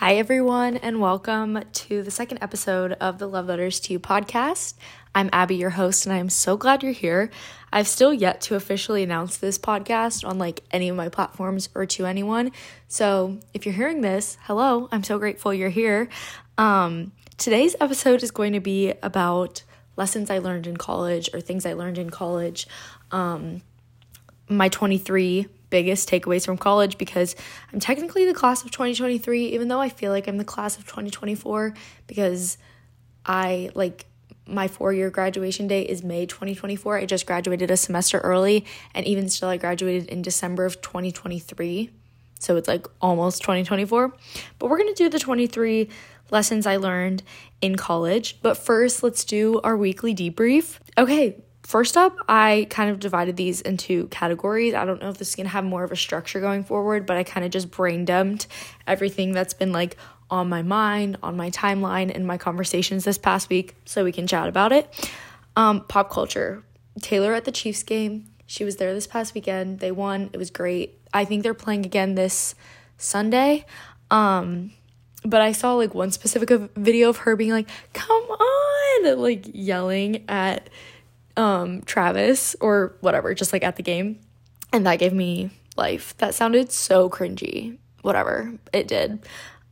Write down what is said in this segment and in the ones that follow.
Hi, everyone, and welcome to the second episode of the Love Letters to You podcast. I'm Abby, your host, and I'm so glad you're here. I've still yet to officially announce this podcast on like any of my platforms or to anyone. So if you're hearing this, hello, I'm so grateful you're here. Um, today's episode is going to be about lessons I learned in college or things I learned in college. Um, my 23 biggest takeaways from college because I'm technically the class of 2023, even though I feel like I'm the class of 2024 because I like my four year graduation date is May 2024. I just graduated a semester early, and even still, I graduated in December of 2023. So it's like almost 2024. But we're going to do the 23 lessons I learned in college. But first, let's do our weekly debrief. Okay, First up, I kind of divided these into categories. I don't know if this is going to have more of a structure going forward, but I kind of just brain dumped everything that's been like on my mind, on my timeline, and my conversations this past week so we can chat about it. Um, pop culture. Taylor at the Chiefs game. She was there this past weekend. They won. It was great. I think they're playing again this Sunday. Um, but I saw like one specific video of her being like, come on, like yelling at um, Travis or whatever, just like at the game. And that gave me life. That sounded so cringy. Whatever, it did.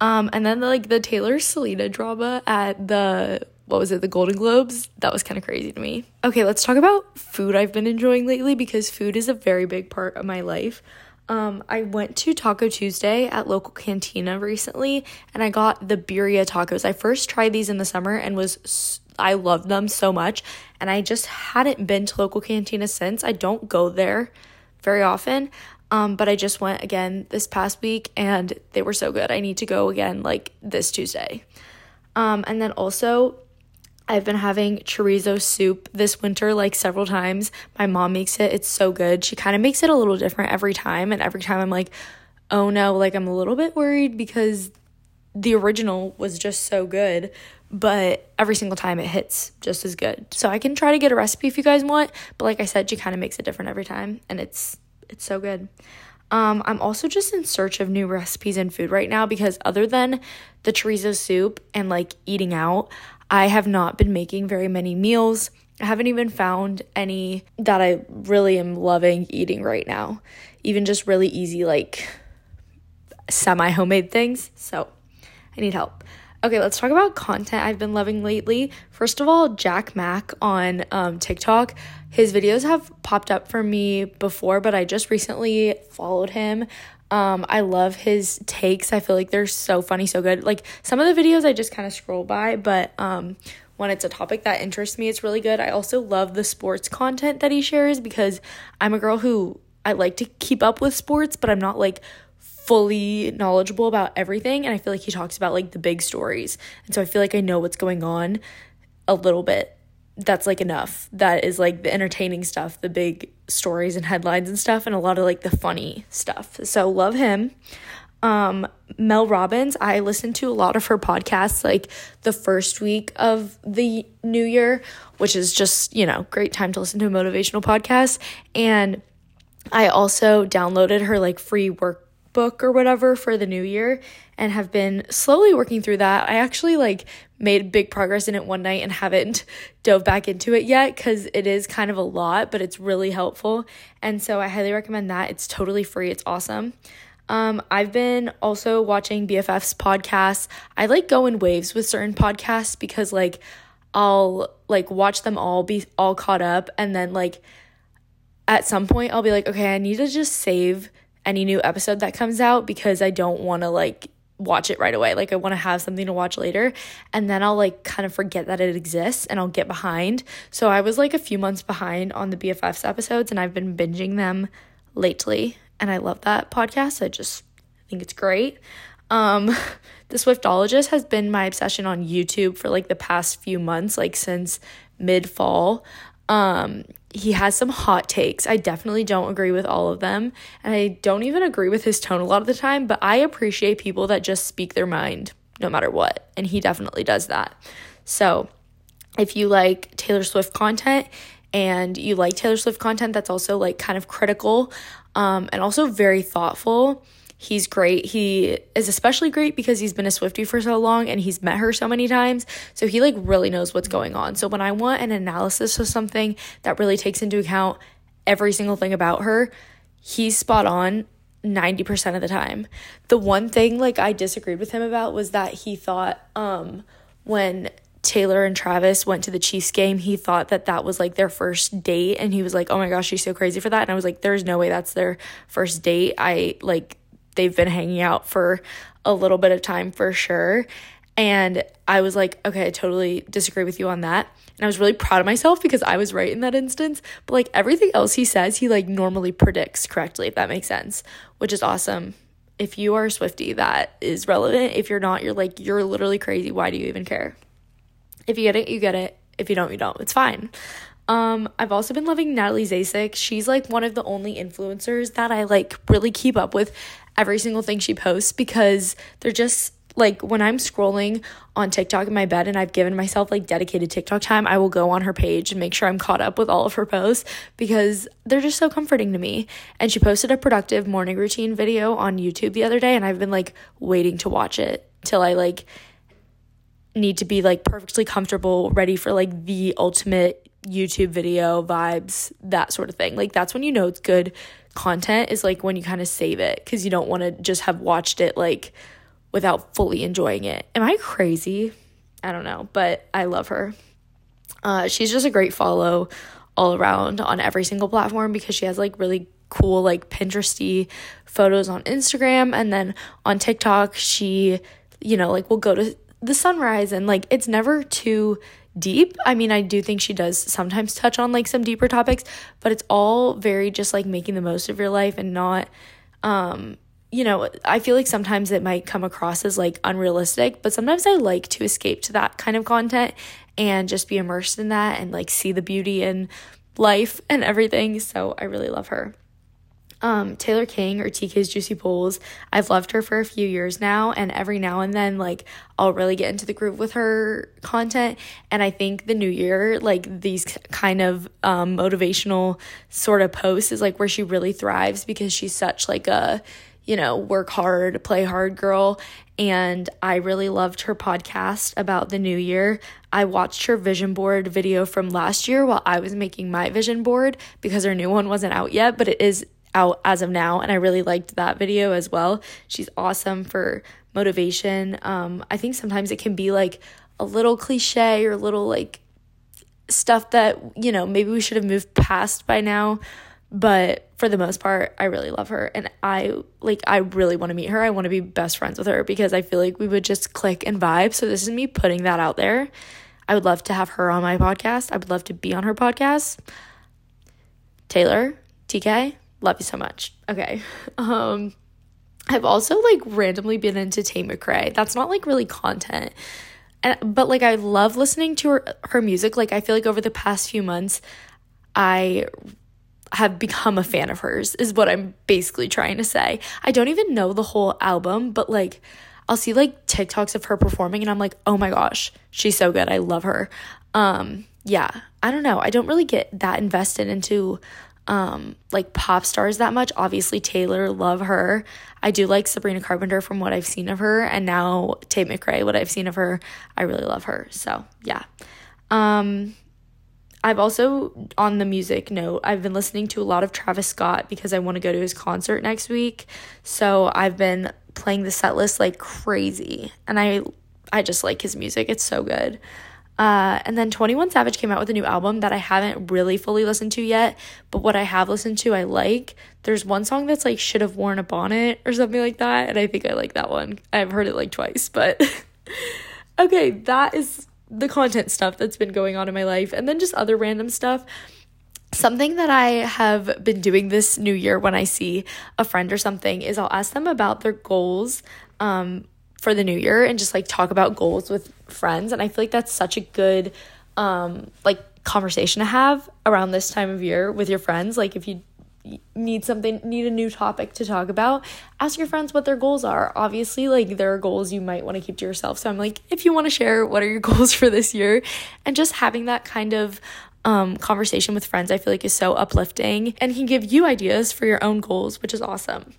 Um, and then the, like the Taylor Selena drama at the what was it, the Golden Globes? That was kind of crazy to me. Okay, let's talk about food I've been enjoying lately because food is a very big part of my life. Um, I went to Taco Tuesday at local cantina recently and I got the birria tacos. I first tried these in the summer and was I love them so much and I just hadn't been to local cantina since. I don't go there very often. Um, but I just went again this past week and they were so good. I need to go again like this Tuesday. Um, and then also I've been having chorizo soup this winter like several times. My mom makes it. It's so good. She kind of makes it a little different every time. And every time I'm like, oh no, like I'm a little bit worried because the original was just so good. But every single time it hits just as good. So I can try to get a recipe if you guys want. But like I said, she kind of makes it different every time. And it's it's so good. Um, I'm also just in search of new recipes and food right now because other than the chorizo soup and like eating out, I have not been making very many meals. I haven't even found any that I really am loving eating right now. Even just really easy, like semi homemade things. So I need help. Okay, let's talk about content I've been loving lately. First of all, Jack Mack on um, TikTok. His videos have popped up for me before, but I just recently followed him. Um, I love his takes. I feel like they're so funny, so good. Like some of the videos I just kind of scroll by, but um, when it's a topic that interests me, it's really good. I also love the sports content that he shares because I'm a girl who I like to keep up with sports, but I'm not like fully knowledgeable about everything. And I feel like he talks about like the big stories. And so I feel like I know what's going on a little bit that's like enough. That is like the entertaining stuff, the big stories and headlines and stuff, and a lot of like the funny stuff. So love him. Um, Mel Robbins, I listened to a lot of her podcasts like the first week of the new year, which is just, you know, great time to listen to a motivational podcast. And I also downloaded her like free workbook or whatever for the new year and have been slowly working through that. I actually like made big progress in it one night and haven't dove back into it yet because it is kind of a lot, but it's really helpful. And so I highly recommend that. It's totally free, it's awesome. Um, I've been also watching BFF's podcasts. I like go in waves with certain podcasts because like I'll like watch them all, be all caught up, and then like at some point I'll be like, okay, I need to just save any new episode that comes out because I don't want to like watch it right away. Like I want to have something to watch later and then I'll like kind of forget that it exists and I'll get behind. So I was like a few months behind on the BFFs episodes and I've been binging them lately and I love that podcast. I just think it's great. Um the Swiftologist has been my obsession on YouTube for like the past few months, like since mid fall. Um, he has some hot takes. I definitely don't agree with all of them, and I don't even agree with his tone a lot of the time, but I appreciate people that just speak their mind no matter what, and he definitely does that. So, if you like Taylor Swift content and you like Taylor Swift content that's also like kind of critical um, and also very thoughtful, He's great. He is especially great because he's been a Swiftie for so long and he's met her so many times. So he like really knows what's going on. So when I want an analysis of something that really takes into account every single thing about her, he's spot on 90% of the time. The one thing like I disagreed with him about was that he thought um when Taylor and Travis went to the Chiefs game, he thought that that was like their first date and he was like, "Oh my gosh, she's so crazy for that." And I was like, "There's no way that's their first date." I like they've been hanging out for a little bit of time for sure. And I was like, "Okay, I totally disagree with you on that." And I was really proud of myself because I was right in that instance. But like everything else he says, he like normally predicts correctly, if that makes sense, which is awesome. If you are a Swiftie, that is relevant. If you're not, you're like, you're literally crazy. Why do you even care? If you get it, you get it. If you don't, you don't. It's fine. Um, I've also been loving Natalie Zacek. She's like one of the only influencers that I like really keep up with every single thing she posts because they're just like when I'm scrolling on TikTok in my bed and I've given myself like dedicated TikTok time, I will go on her page and make sure I'm caught up with all of her posts because they're just so comforting to me. And she posted a productive morning routine video on YouTube the other day and I've been like waiting to watch it till I like need to be like perfectly comfortable, ready for like the ultimate YouTube video vibes, that sort of thing. Like that's when you know it's good content is like when you kind of save it cuz you don't want to just have watched it like without fully enjoying it. Am I crazy? I don't know, but I love her. Uh, she's just a great follow all around on every single platform because she has like really cool like Pinteresty photos on Instagram and then on TikTok she you know like will go to the sunrise and like it's never too deep. I mean, I do think she does sometimes touch on like some deeper topics, but it's all very just like making the most of your life and not um you know, I feel like sometimes it might come across as like unrealistic, but sometimes I like to escape to that kind of content and just be immersed in that and like see the beauty in life and everything. So I really love her. Um, Taylor King or TK's Juicy Pulls, I've loved her for a few years now, and every now and then, like, I'll really get into the groove with her content. And I think the new year, like, these kind of um, motivational sort of posts is like where she really thrives because she's such like a you know, work hard, play hard girl. And I really loved her podcast about the new year. I watched her vision board video from last year while I was making my vision board because her new one wasn't out yet, but it is out as of now. And I really liked that video as well. She's awesome for motivation. Um, I think sometimes it can be like a little cliche or a little like stuff that, you know, maybe we should have moved past by now but for the most part i really love her and i like i really want to meet her i want to be best friends with her because i feel like we would just click and vibe so this is me putting that out there i would love to have her on my podcast i would love to be on her podcast taylor tk love you so much okay um i've also like randomly been into Tate McRae that's not like really content and but like i love listening to her her music like i feel like over the past few months I have become a fan of hers, is what I'm basically trying to say. I don't even know the whole album, but like I'll see like TikToks of her performing and I'm like, oh my gosh, she's so good. I love her. Um, yeah, I don't know. I don't really get that invested into um like pop stars that much. Obviously Taylor, love her. I do like Sabrina Carpenter from what I've seen of her, and now Tate McRae, what I've seen of her, I really love her. So yeah. Um I've also, on the music note, I've been listening to a lot of Travis Scott because I want to go to his concert next week. So I've been playing the set list like crazy. And I I just like his music. It's so good. Uh, and then 21 Savage came out with a new album that I haven't really fully listened to yet, but what I have listened to, I like. There's one song that's like Should Have Worn a Bonnet or something like that, and I think I like that one. I've heard it like twice, but okay, that is the content stuff that's been going on in my life and then just other random stuff. Something that I have been doing this new year when I see a friend or something is I'll ask them about their goals um, for the new year and just like talk about goals with friends. And I feel like that's such a good um, like conversation to have around this time of year with your friends. Like if you need something need a new topic to talk about ask your friends what their goals are obviously like there are goals you might want to keep to yourself so i'm like if you want to share what are your goals for this year and just having that kind of um, conversation with friends i feel like is so uplifting and can give you ideas for your own goals which is awesome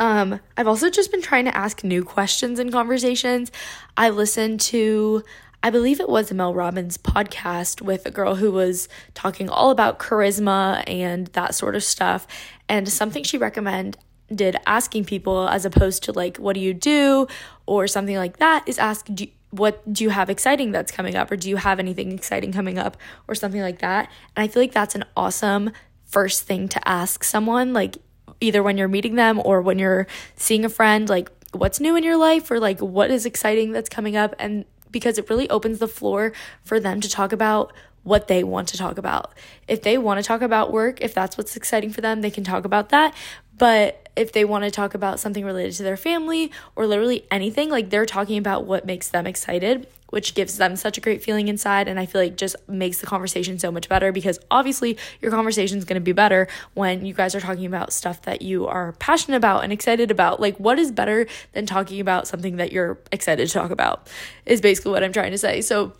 Um, I've also just been trying to ask new questions in conversations. I listened to, I believe it was Mel Robbins podcast with a girl who was talking all about charisma and that sort of stuff. And something she recommended asking people as opposed to like, what do you do? Or something like that is ask, do you, what do you have exciting that's coming up? Or do you have anything exciting coming up? Or something like that. And I feel like that's an awesome first thing to ask someone. Like, either when you're meeting them or when you're seeing a friend, like what's new in your life or like what is exciting that's coming up. And because it really opens the floor for them to talk about what they want to talk about. If they want to talk about work, if that's what's exciting for them, they can talk about that. But if they want to talk about something related to their family or literally anything, like they're talking about what makes them excited which gives them such a great feeling inside and I feel like just makes the conversation so much better because obviously your conversation is going to be better when you guys are talking about stuff that you are passionate about and excited about. Like what is better than talking about something that you're excited to talk about is basically what I'm trying to say. So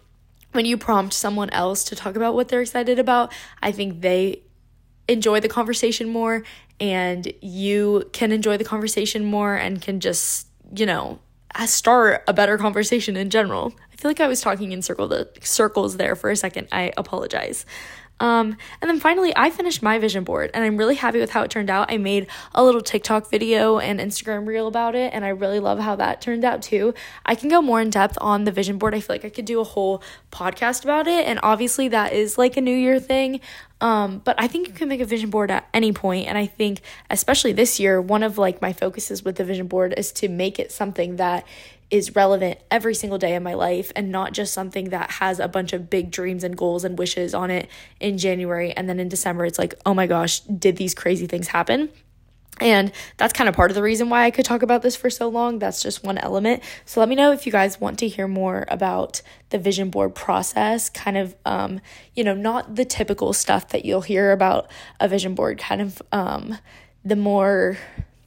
when you prompt someone else to talk about what they're excited about, I think they enjoy the conversation more and you can enjoy the conversation more and can just, you know, start a better conversation in general feel like I was talking in circle the circles there for a second. I apologize. Um, and then finally, I finished my vision board and I'm really happy with how it turned out. I made a little TikTok video and Instagram reel about it, and I really love how that turned out too. I can go more in depth on the vision board. I feel like I could do a whole podcast about it, and obviously, that is like a new year thing. Um, but I think you can make a vision board at any point, and I think especially this year, one of like my focuses with the vision board is to make it something that is relevant every single day of my life and not just something that has a bunch of big dreams and goals and wishes on it in January and then in December it's like, "Oh my gosh, did these crazy things happen?" And that's kind of part of the reason why I could talk about this for so long. That's just one element. So let me know if you guys want to hear more about the vision board process, kind of, um, you know, not the typical stuff that you'll hear about a vision board, kind of um, the more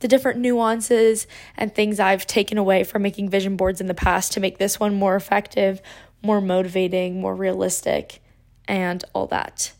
the different nuances and things I've taken away from making vision boards in the past to make this one more effective, more motivating, more realistic, and all that.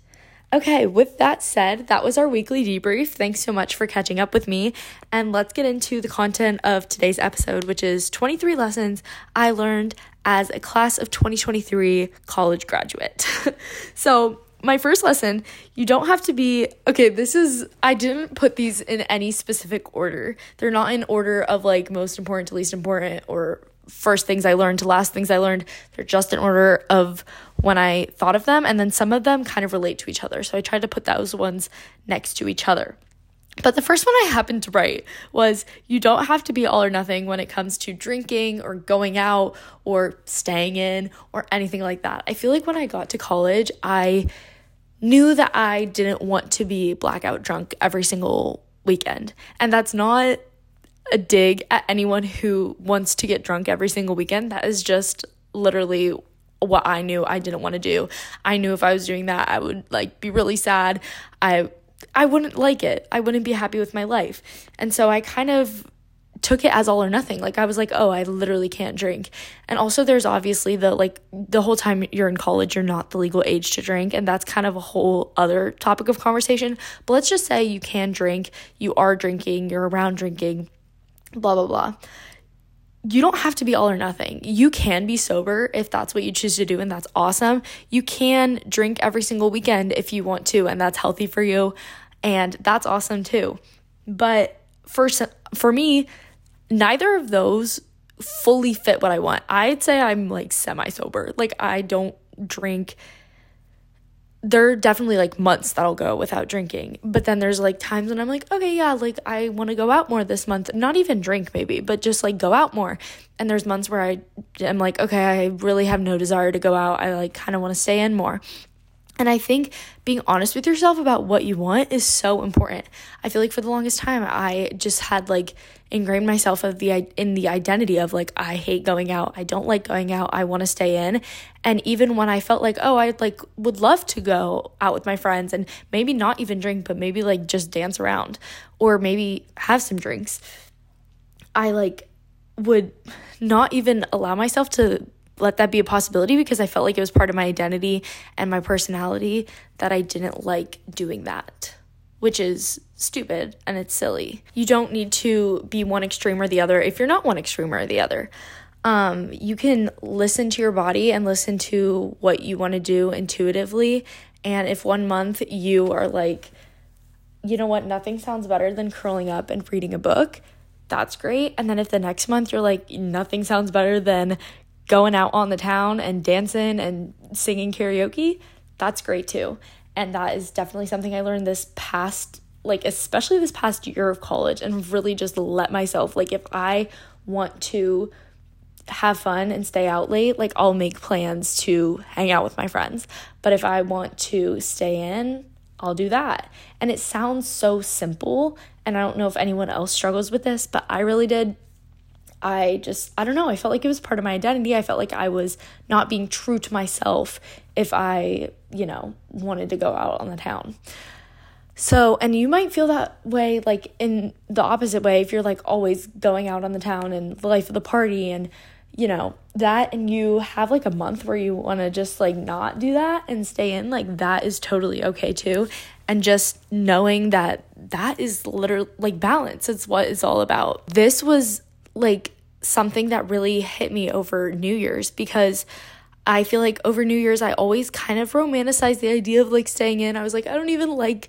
Okay, with that said, that was our weekly debrief. Thanks so much for catching up with me. And let's get into the content of today's episode, which is 23 lessons I learned as a class of 2023 college graduate. so, my first lesson, you don't have to be okay, this is I didn't put these in any specific order. They're not in order of like most important to least important or first things I learned to last things I learned. They're just in order of when I thought of them and then some of them kind of relate to each other. So I tried to put those ones next to each other. But the first one I happened to write was you don't have to be all or nothing when it comes to drinking or going out or staying in or anything like that. I feel like when I got to college, I knew that I didn't want to be blackout drunk every single weekend. And that's not a dig at anyone who wants to get drunk every single weekend. That is just literally what I knew I didn't want to do. I knew if I was doing that, I would like be really sad. I I wouldn't like it. I wouldn't be happy with my life. And so I kind of took it as all or nothing. Like I was like, "Oh, I literally can't drink." And also there's obviously the like the whole time you're in college, you're not the legal age to drink, and that's kind of a whole other topic of conversation. But let's just say you can drink, you are drinking, you're around drinking, blah blah blah. You don't have to be all or nothing. You can be sober if that's what you choose to do, and that's awesome. You can drink every single weekend if you want to, and that's healthy for you, and that's awesome too. But for for me, neither of those fully fit what I want. I'd say I'm like semi sober. Like I don't drink. There are definitely like months that I'll go without drinking. But then there's like times when I'm like, okay, yeah, like I want to go out more this month. Not even drink maybe, but just like go out more. And there's months where I am like, okay, I really have no desire to go out. I like kind of want to stay in more. And I think being honest with yourself about what you want is so important. I feel like for the longest time I just had like ingrained myself of the in the identity of like I hate going out. I don't like going out. I want to stay in. And even when I felt like, oh, I like would love to go out with my friends and maybe not even drink, but maybe like just dance around or maybe have some drinks. I like would not even allow myself to let that be a possibility because I felt like it was part of my identity and my personality that I didn't like doing that. which is stupid and it's silly. You don't need to be one extreme or the other if you're not one extreme or the other. Um, you can listen to your body and listen to what you want to do intuitively. And if one month you are like, you know what, nothing sounds better than curling up and reading a book, that's great. And then if the next month you're like, nothing sounds better than going out on the town and dancing and singing karaoke, that's great too. And that is definitely something I learned this past, like, especially this past year of college, and really just let myself, like, if I want to have fun and stay out late, like, I'll make plans to hang out with my friends. But if I want to stay in, I'll do that. And it sounds so simple. And I don't know if anyone else struggles with this, but I really did. I just, I don't know, I felt like it was part of my identity. I felt like I was not being true to myself if I, you know, wanted to go out on the town. So, and you might feel that way like in the opposite way if you're like always going out on the town and the life of the party and you know, that and you have like a month where you want to just like not do that and stay in, like that is totally okay too. And just knowing that that is literally like balance, it's what it's all about. This was like something that really hit me over New Year's because I feel like over New Year's, I always kind of romanticized the idea of like staying in. I was like, I don't even like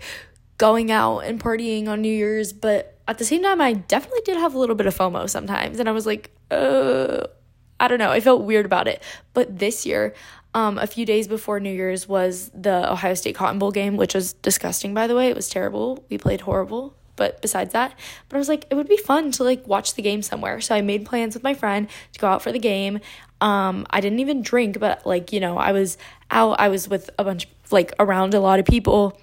going out and partying on New Year's, but at the same time, I definitely did have a little bit of FOMO sometimes. And I was like, uh, I don't know. I felt weird about it. But this year, um, a few days before New Year's was the Ohio State Cotton Bowl game, which was disgusting, by the way. It was terrible. We played horrible. But besides that, but I was like, it would be fun to like watch the game somewhere. So I made plans with my friend to go out for the game. Um, I didn't even drink, but like, you know, I was out, I was with a bunch, like around a lot of people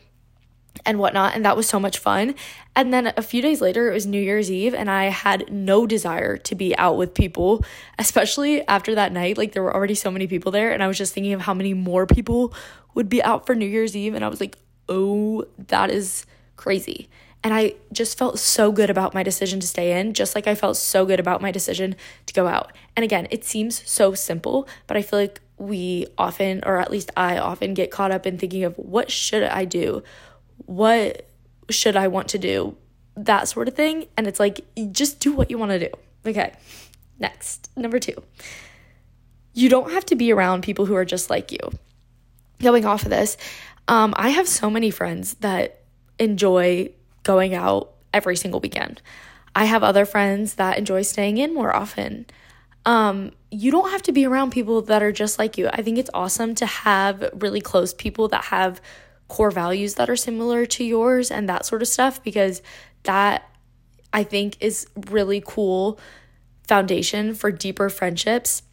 and whatnot. And that was so much fun. And then a few days later, it was New Year's Eve, and I had no desire to be out with people, especially after that night. Like, there were already so many people there, and I was just thinking of how many more people would be out for New Year's Eve. And I was like, oh, that is crazy. And I just felt so good about my decision to stay in, just like I felt so good about my decision to go out. And again, it seems so simple, but I feel like we often, or at least I often, get caught up in thinking of what should I do? what should I want to do? That sort of thing. And it's like, just do what you want to do. Okay, next. Number two, you don't have to be around people who are just like you. Going off of this, um, I have so many friends that enjoy going out every single weekend. I have other friends that enjoy staying in more often. Um, you don't have to be around people that are just like you. I think it's awesome to have really close people that have core values that are similar to yours and that sort of stuff because that I think is really cool foundation for deeper friendships.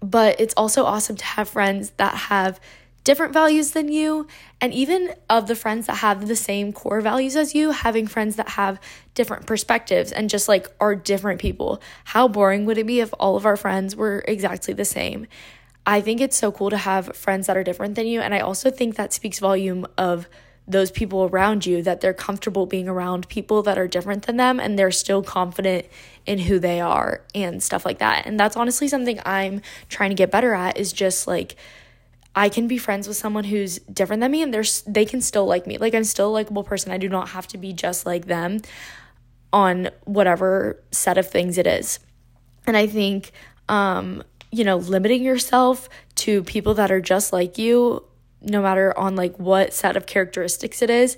But it's also awesome to have friends that have different values than you and even of the friends that have the same core values as you having friends that have different perspectives and just like are different people how boring would it be if all of our friends were exactly the same I think it's so cool to have friends that are different than you. And I also think that speaks volume of those people around you that they're comfortable being around people that are different than them and they're still confident in who they are and stuff like that. And that's honestly something I'm trying to get better at is just like I can be friends with someone who's different than me and they're they can still like me. Like I'm still a likable person. I do not have to be just like them on whatever set of things it is. And I think um you know, limiting yourself to people that are just like you, no matter on like what set of characteristics it is,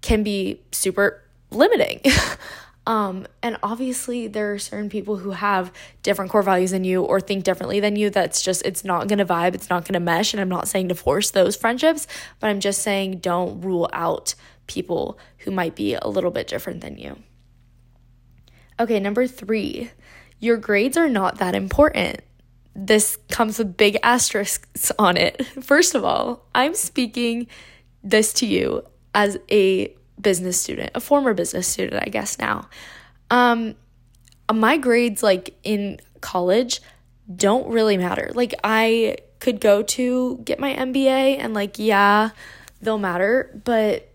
can be super limiting. um, and obviously, there are certain people who have different core values than you or think differently than you. That's just, it's not gonna vibe, it's not gonna mesh. And I'm not saying to force those friendships, but I'm just saying don't rule out people who might be a little bit different than you. Okay, number three, your grades are not that important this comes with big asterisks on it. First of all, I'm speaking this to you as a business student, a former business student, I guess now. Um, my grades, like in college, don't really matter. Like, I could go to get my MBA, and like, yeah, they'll matter, but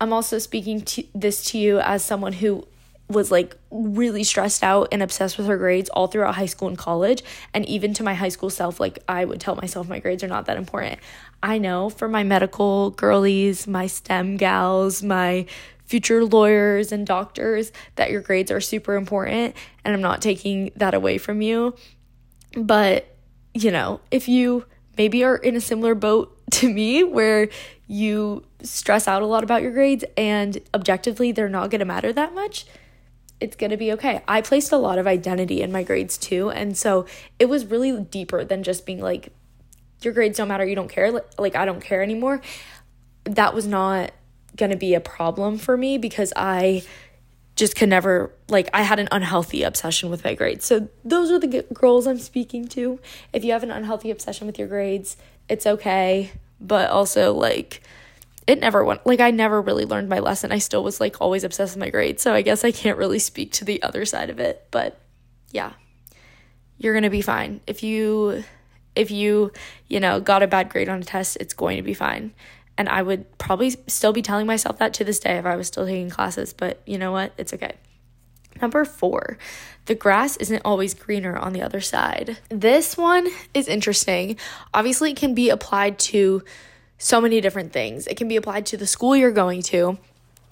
I'm also speaking to this to you as someone who was like really stressed out and obsessed with her grades all throughout high school and college. And even to my high school self, like I would tell myself my grades are not that important. I know for my medical girlies, my STEM gals, my future lawyers and doctors that your grades are super important. And I'm not taking that away from you. But, you know, if you maybe are in a similar boat to me where you stress out a lot about your grades and objectively they're not going to matter that much, it's going to be okay. I placed a lot of identity in my grades too. And so it was really deeper than just being like, your grades don't matter, you don't care. Like, I don't care anymore. That was not going to be a problem for me because I just could never, like, I had an unhealthy obsession with my grades. So those are the girls I'm speaking to. If you have an unhealthy obsession with your grades, it's okay. But also, like, it never went like I never really learned my lesson. I still was like always obsessed with my grades. So I guess I can't really speak to the other side of it, but yeah. You're going to be fine. If you if you, you know, got a bad grade on a test, it's going to be fine. And I would probably still be telling myself that to this day if I was still taking classes, but you know what? It's okay. Number four, the grass isn't always greener on the other side. This one is interesting. Obviously, it can be applied to so many different things. It can be applied to the school you're going to.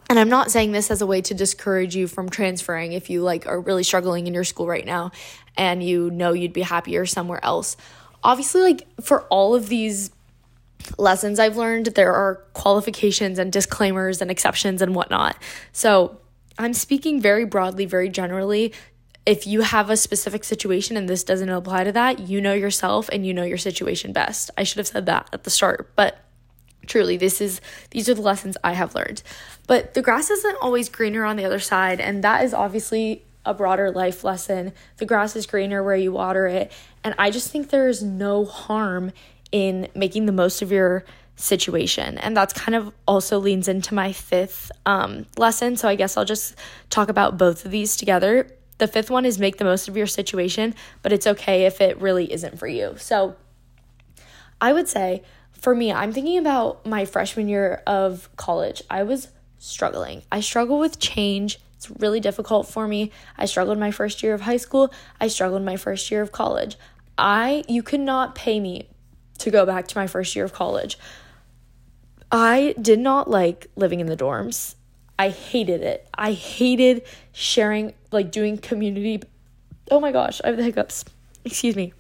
And I'm not saying this as a way to discourage you from transferring if you like are really struggling in your school right now and you know you'd be happier somewhere else. Obviously, like for all of these lessons I've learned, there are qualifications and disclaimers and exceptions and whatnot. So I'm speaking very broadly, very generally. If you have a specific situation and this doesn't apply to that, you know yourself and you know your situation best. I should have said that at the start, but truly this is these are the lessons i have learned but the grass isn't always greener on the other side and that is obviously a broader life lesson the grass is greener where you water it and i just think there's no harm in making the most of your situation and that's kind of also leans into my fifth um, lesson so i guess i'll just talk about both of these together the fifth one is make the most of your situation but it's okay if it really isn't for you so i would say for me, I'm thinking about my freshman year of college. I was struggling. I struggle with change. It's really difficult for me. I struggled my first year of high school. I struggled my first year of college. I you could not pay me to go back to my first year of college. I did not like living in the dorms. I hated it. I hated sharing like doing community Oh my gosh, I have the hiccups. Excuse me.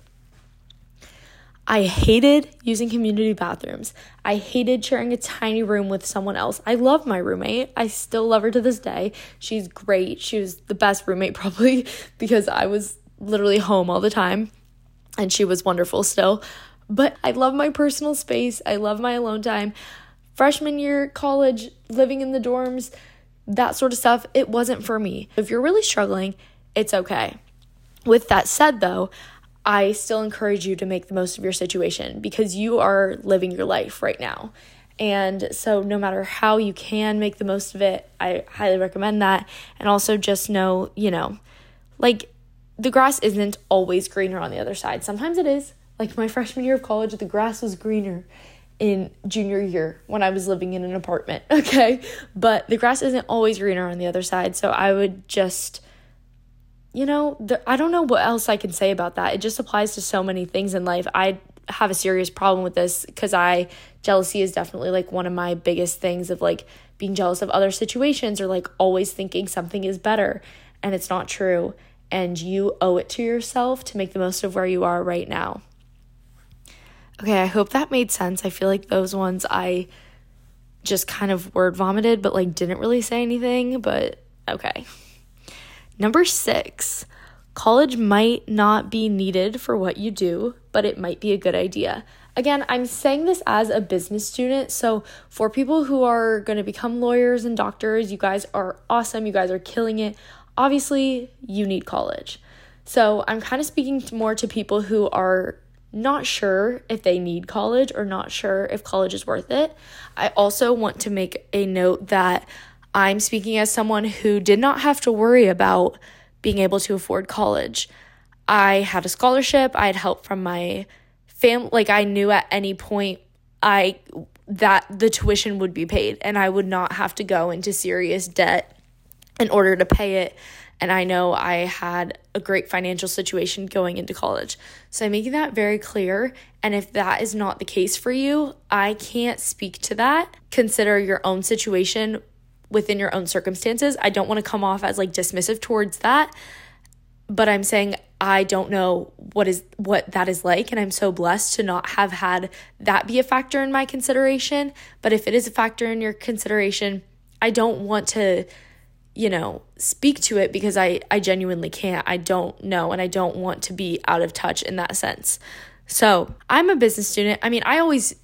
I hated using community bathrooms. I hated sharing a tiny room with someone else. I love my roommate. I still love her to this day. She's great. She was the best roommate, probably, because I was literally home all the time and she was wonderful still. But I love my personal space. I love my alone time. Freshman year, college, living in the dorms, that sort of stuff, it wasn't for me. If you're really struggling, it's okay. With that said, though, I still encourage you to make the most of your situation because you are living your life right now. And so, no matter how you can make the most of it, I highly recommend that. And also, just know, you know, like the grass isn't always greener on the other side. Sometimes it is. Like my freshman year of college, the grass was greener in junior year when I was living in an apartment, okay? But the grass isn't always greener on the other side. So, I would just you know, the, I don't know what else I can say about that. It just applies to so many things in life. I have a serious problem with this because I jealousy is definitely like one of my biggest things of like being jealous of other situations or like always thinking something is better and it's not true and you owe it to yourself to make the most of where you are right now. Okay, I hope that made sense. I feel like those ones I just kind of word vomited but like didn't really say anything, but okay. Number six, college might not be needed for what you do, but it might be a good idea. Again, I'm saying this as a business student. So, for people who are going to become lawyers and doctors, you guys are awesome. You guys are killing it. Obviously, you need college. So, I'm kind of speaking more to people who are not sure if they need college or not sure if college is worth it. I also want to make a note that I'm speaking as someone who did not have to worry about being able to afford college. I had a scholarship, I had help from my fam like I knew at any point I that the tuition would be paid and I would not have to go into serious debt in order to pay it. And I know I had a great financial situation going into college. So I'm making that very clear. And if that is not the case for you, I can't speak to that. Consider your own situation within your own circumstances. I don't want to come off as like dismissive towards that, but I'm saying I don't know what is what that is like and I'm so blessed to not have had that be a factor in my consideration, but if it is a factor in your consideration, I don't want to you know, speak to it because I, I genuinely can't. I don't know and I don't want to be out of touch in that sense. So I'm a business student. I mean, I always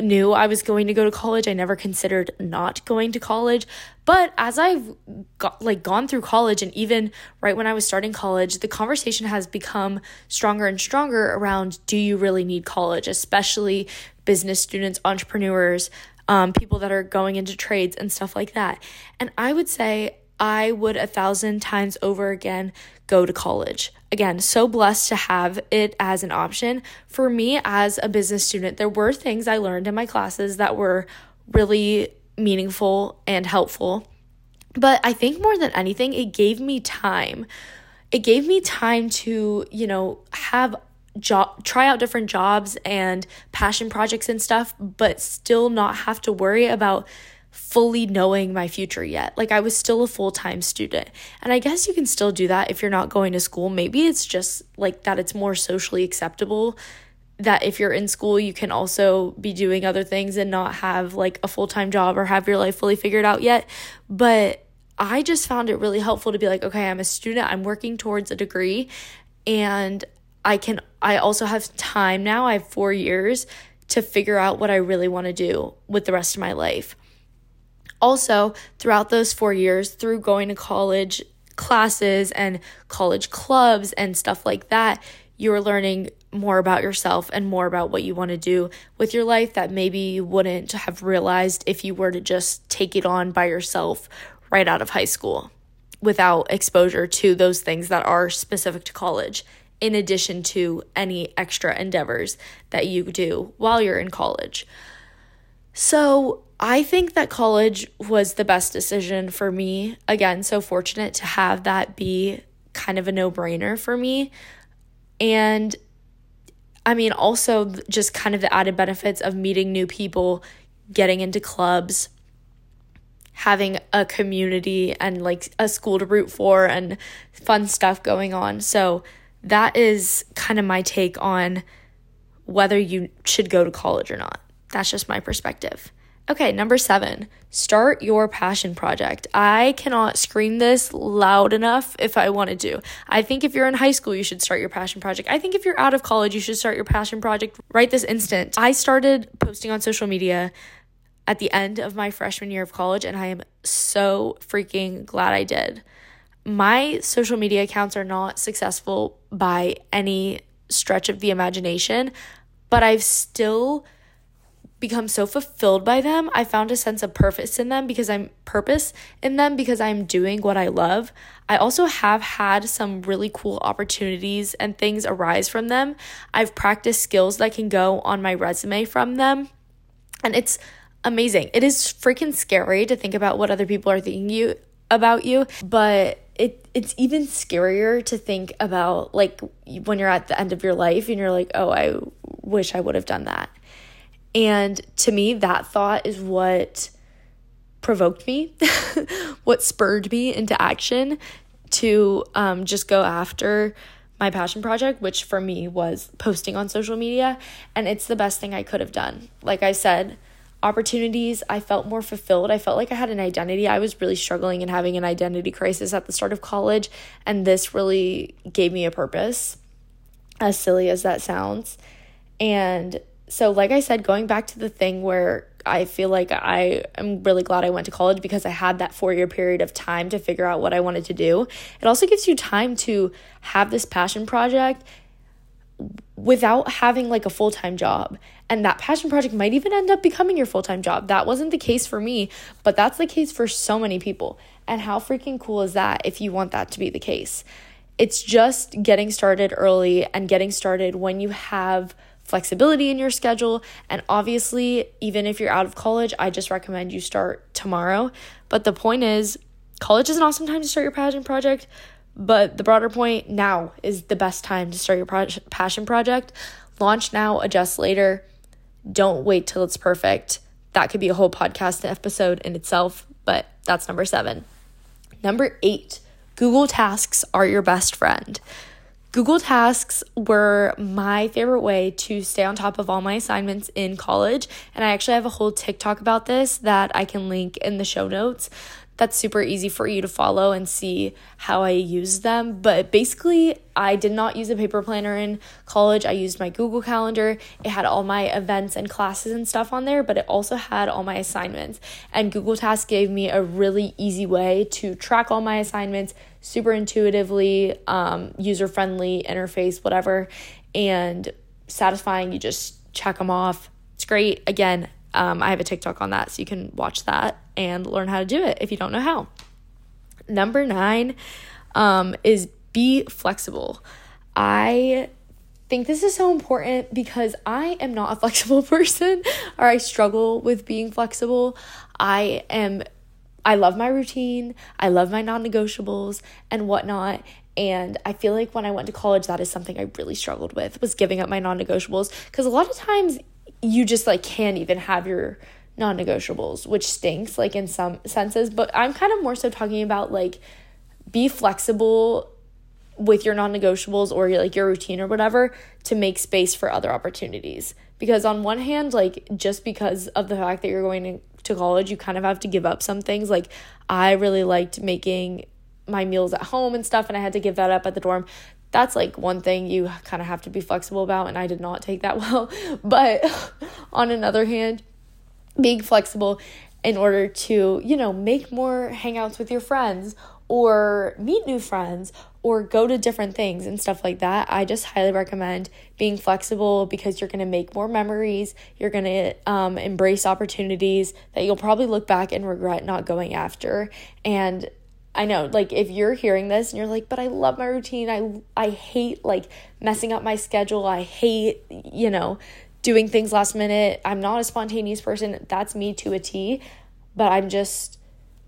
knew I was going to go to college. I never considered not going to college. But as I've got like gone through college and even right when I was starting college, the conversation has become stronger and stronger around do you really need college, especially business students, entrepreneurs, um, people that are going into trades and stuff like that. And I would say I would a thousand times over again go to college. Again, so blessed to have it as an option. For me, as a business student, there were things I learned in my classes that were really meaningful and helpful. But I think more than anything, it gave me time. It gave me time to, you know, have job try out different jobs and passion projects and stuff but still not have to worry about fully knowing my future yet. Like i was still a full-time student. And i guess you can still do that if you're not going to school. Maybe it's just like that it's more socially acceptable that if you're in school you can also be doing other things and not have like a full-time job or have your life fully figured out yet. But I just found it really helpful to be like, okay, I'm a student, I'm working towards a degree, and I can I also have time now. I have 4 years to figure out what I really want to do with the rest of my life. Also, throughout those 4 years through going to college classes and college clubs and stuff like that, you're learning more about yourself and more about what you want to do with your life that maybe you wouldn't have realized if you were to just take it on by yourself right out of high school without exposure to those things that are specific to college in addition to any extra endeavors that you do while you're in college. So, I think that college was the best decision for me. Again, so fortunate to have that be kind of a no brainer for me. And I mean, also just kind of the added benefits of meeting new people, getting into clubs, having a community and like a school to root for and fun stuff going on. So, that is kind of my take on whether you should go to college or not. That's just my perspective. Okay, number seven, start your passion project. I cannot scream this loud enough if I wanted to. do. I think if you're in high school, you should start your passion project. I think if you're out of college, you should start your passion project right this instant. I started posting on social media at the end of my freshman year of college, and I am so freaking glad I did my social media accounts are not successful by any stretch of the imagination, but I've still become so fulfilled by them. I found a sense of purpose in them because I'm purpose in them because I'm doing what I love. I also have had some really cool opportunities and things arise from them. I've practiced skills that can go on my resume from them. And it's amazing. It is freaking scary to think about what other people are thinking you about you, but it it's even scarier to think about like when you're at the end of your life and you're like, "Oh, I wish I would have done that." And to me, that thought is what provoked me, what spurred me into action to um, just go after my passion project, which for me was posting on social media. And it's the best thing I could have done. Like I said, opportunities, I felt more fulfilled. I felt like I had an identity. I was really struggling and having an identity crisis at the start of college, and this really gave me a purpose, as silly as that sounds. And so, like I said, going back to the thing where I feel like I am really glad I went to college because I had that four year period of time to figure out what I wanted to do. It also gives you time to have this passion project without having like a full time job. And that passion project might even end up becoming your full time job. That wasn't the case for me, but that's the case for so many people. And how freaking cool is that if you want that to be the case? It's just getting started early and getting started when you have flexibility in your schedule. And obviously, even if you're out of college, I just recommend you start tomorrow. But the point is, college is an awesome time to start your passion project, but the broader point now is the best time to start your pro- passion project. Launch now, adjust later. Don't wait till it's perfect. That could be a whole podcast episode in itself, but that's number seven. Number eight, Google Tasks are your best friend. Google Tasks were my favorite way to stay on top of all my assignments in college. And I actually have a whole TikTok about this that I can link in the show notes that's super easy for you to follow and see how I use them. But basically, I did not use a paper planner in college. I used my Google Calendar. It had all my events and classes and stuff on there, but it also had all my assignments. And Google Tasks gave me a really easy way to track all my assignments super intuitively, um, user friendly interface, whatever, and satisfying. You just check them off. It's great. Again, um, I have a TikTok on that, so you can watch that and learn how to do it if you don't know how. Number nine um, is be flexible. I think this is so important because I am not a flexible person or I struggle with being flexible. I am, I love my routine, I love my non negotiables and whatnot. And I feel like when I went to college, that is something I really struggled with was giving up my non negotiables because a lot of times you just like can't even have your non-negotiables which stinks like in some senses. But i'm kind of more so talking about like be flexible with your non-negotiables or like your routine or whatever to make space for other opportunities. Because on one hand like just because of the fact that you're going to college you kind of have to give up some things. Like i really liked making my meals at home and stuff and i had to give that up at the dorm that's like one thing you kind of have to be flexible about and I did not take that well. But on another hand, being flexible in order to, you know, make more hangouts with your friends or meet new friends or go to different things and stuff like that. I just highly recommend being flexible because you're going to make more memories. You're going to um, embrace opportunities that you'll probably look back and regret not going after. And I know, like if you're hearing this and you're like, but I love my routine. I I hate like messing up my schedule. I hate, you know, doing things last minute. I'm not a spontaneous person. That's me to a T. But I'm just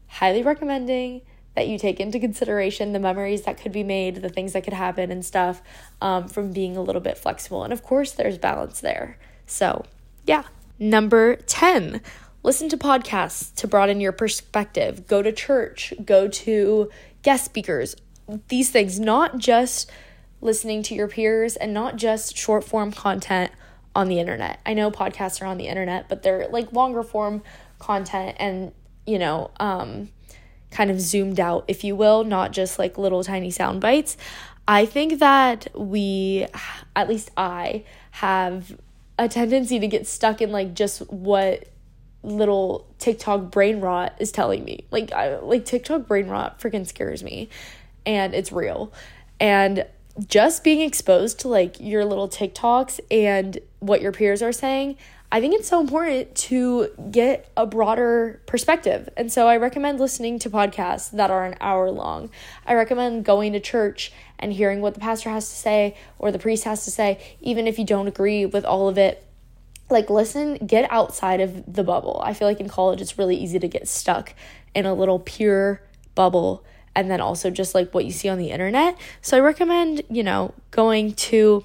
highly recommending that you take into consideration the memories that could be made, the things that could happen and stuff um, from being a little bit flexible. And of course, there's balance there. So, yeah. Number 10, listen to podcasts to broaden your perspective, go to church, go to guest speakers, these things, not just listening to your peers and not just short form content on the internet. I know podcasts are on the internet, but they're like longer form content and, you know, um, kind of zoomed out, if you will, not just like little tiny sound bites. I think that we, at least I, have a tendency to get stuck in like just what little TikTok brain rot is telling me. Like I like TikTok brain rot freaking scares me and it's real. And just being exposed to like your little TikToks and what your peers are saying, I think it's so important to get a broader perspective. And so I recommend listening to podcasts that are an hour long. I recommend going to church and hearing what the pastor has to say or the priest has to say, even if you don't agree with all of it like listen get outside of the bubble. I feel like in college it's really easy to get stuck in a little pure bubble and then also just like what you see on the internet. So i recommend you know going to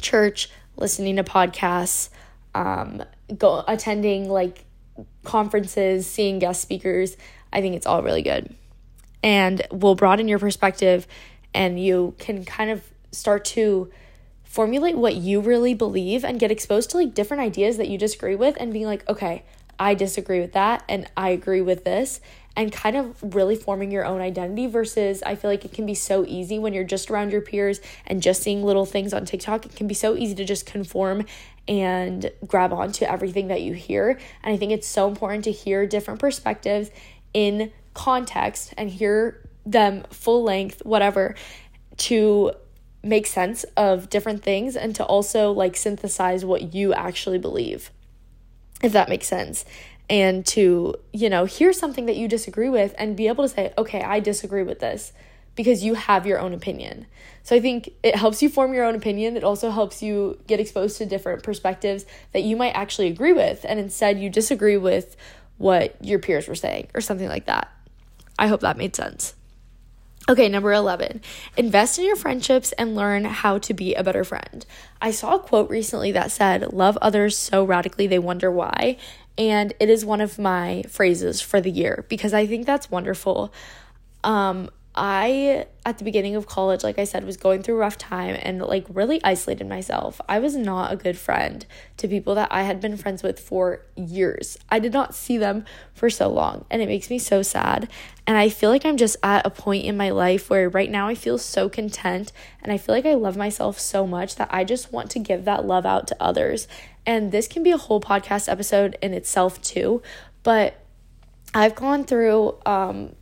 church listening to podcasts um go attending like conferences seeing guest speakers. I think it's all really good. And will broaden your perspective and you can kind of start to formulate what you really believe and get exposed to like different ideas that you disagree with and being like, okay, I disagree with that and I agree with this and kind of really forming your own identity versus I feel like it can be so easy when you're just around your peers and just seeing little things on TikTok. It can be so easy to just conform and grab onto everything that you hear. And I think it's so important to hear different perspectives in context and hear them full length, whatever, to make sense of different things and to also like synthesize what you actually believe if that makes sense. And to you know hear something that you disagree with and be able to say okay i disagree with this because you have your own opinion. So i think it helps you form your own opinion. It also helps you get exposed to different perspectives that you might actually agree with and instead you disagree with what your peers were saying or something like that. I hope that made sense. Okay, number 11. Invest in your friendships and learn how to be a better friend. I saw a quote recently that said, Love others so radically they wonder why. And it is one of my phrases for the year because I think that's wonderful. Um, I, at the beginning of college, like I said, was going through a rough time and like really isolated myself. I was not a good friend to people that I had been friends with for years. I did not see them for so long, and it makes me so sad. And I feel like I'm just at a point in my life where right now I feel so content and I feel like I love myself so much that I just want to give that love out to others. And this can be a whole podcast episode in itself, too. But I've gone through, um,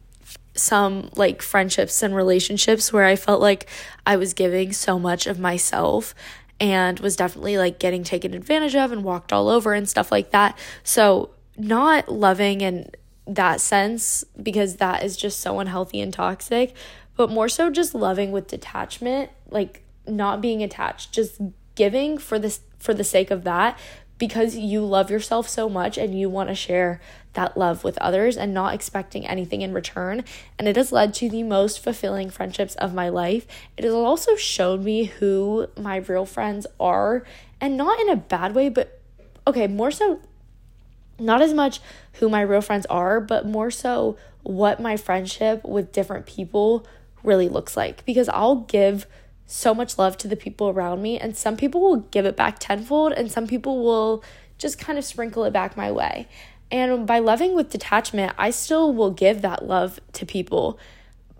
some like friendships and relationships where I felt like I was giving so much of myself and was definitely like getting taken advantage of and walked all over and stuff like that. So, not loving in that sense because that is just so unhealthy and toxic, but more so just loving with detachment, like not being attached, just giving for this for the sake of that because you love yourself so much and you want to share that love with others and not expecting anything in return. And it has led to the most fulfilling friendships of my life. It has also shown me who my real friends are, and not in a bad way, but okay, more so, not as much who my real friends are, but more so what my friendship with different people really looks like. Because I'll give so much love to the people around me, and some people will give it back tenfold, and some people will just kind of sprinkle it back my way. And by loving with detachment, I still will give that love to people,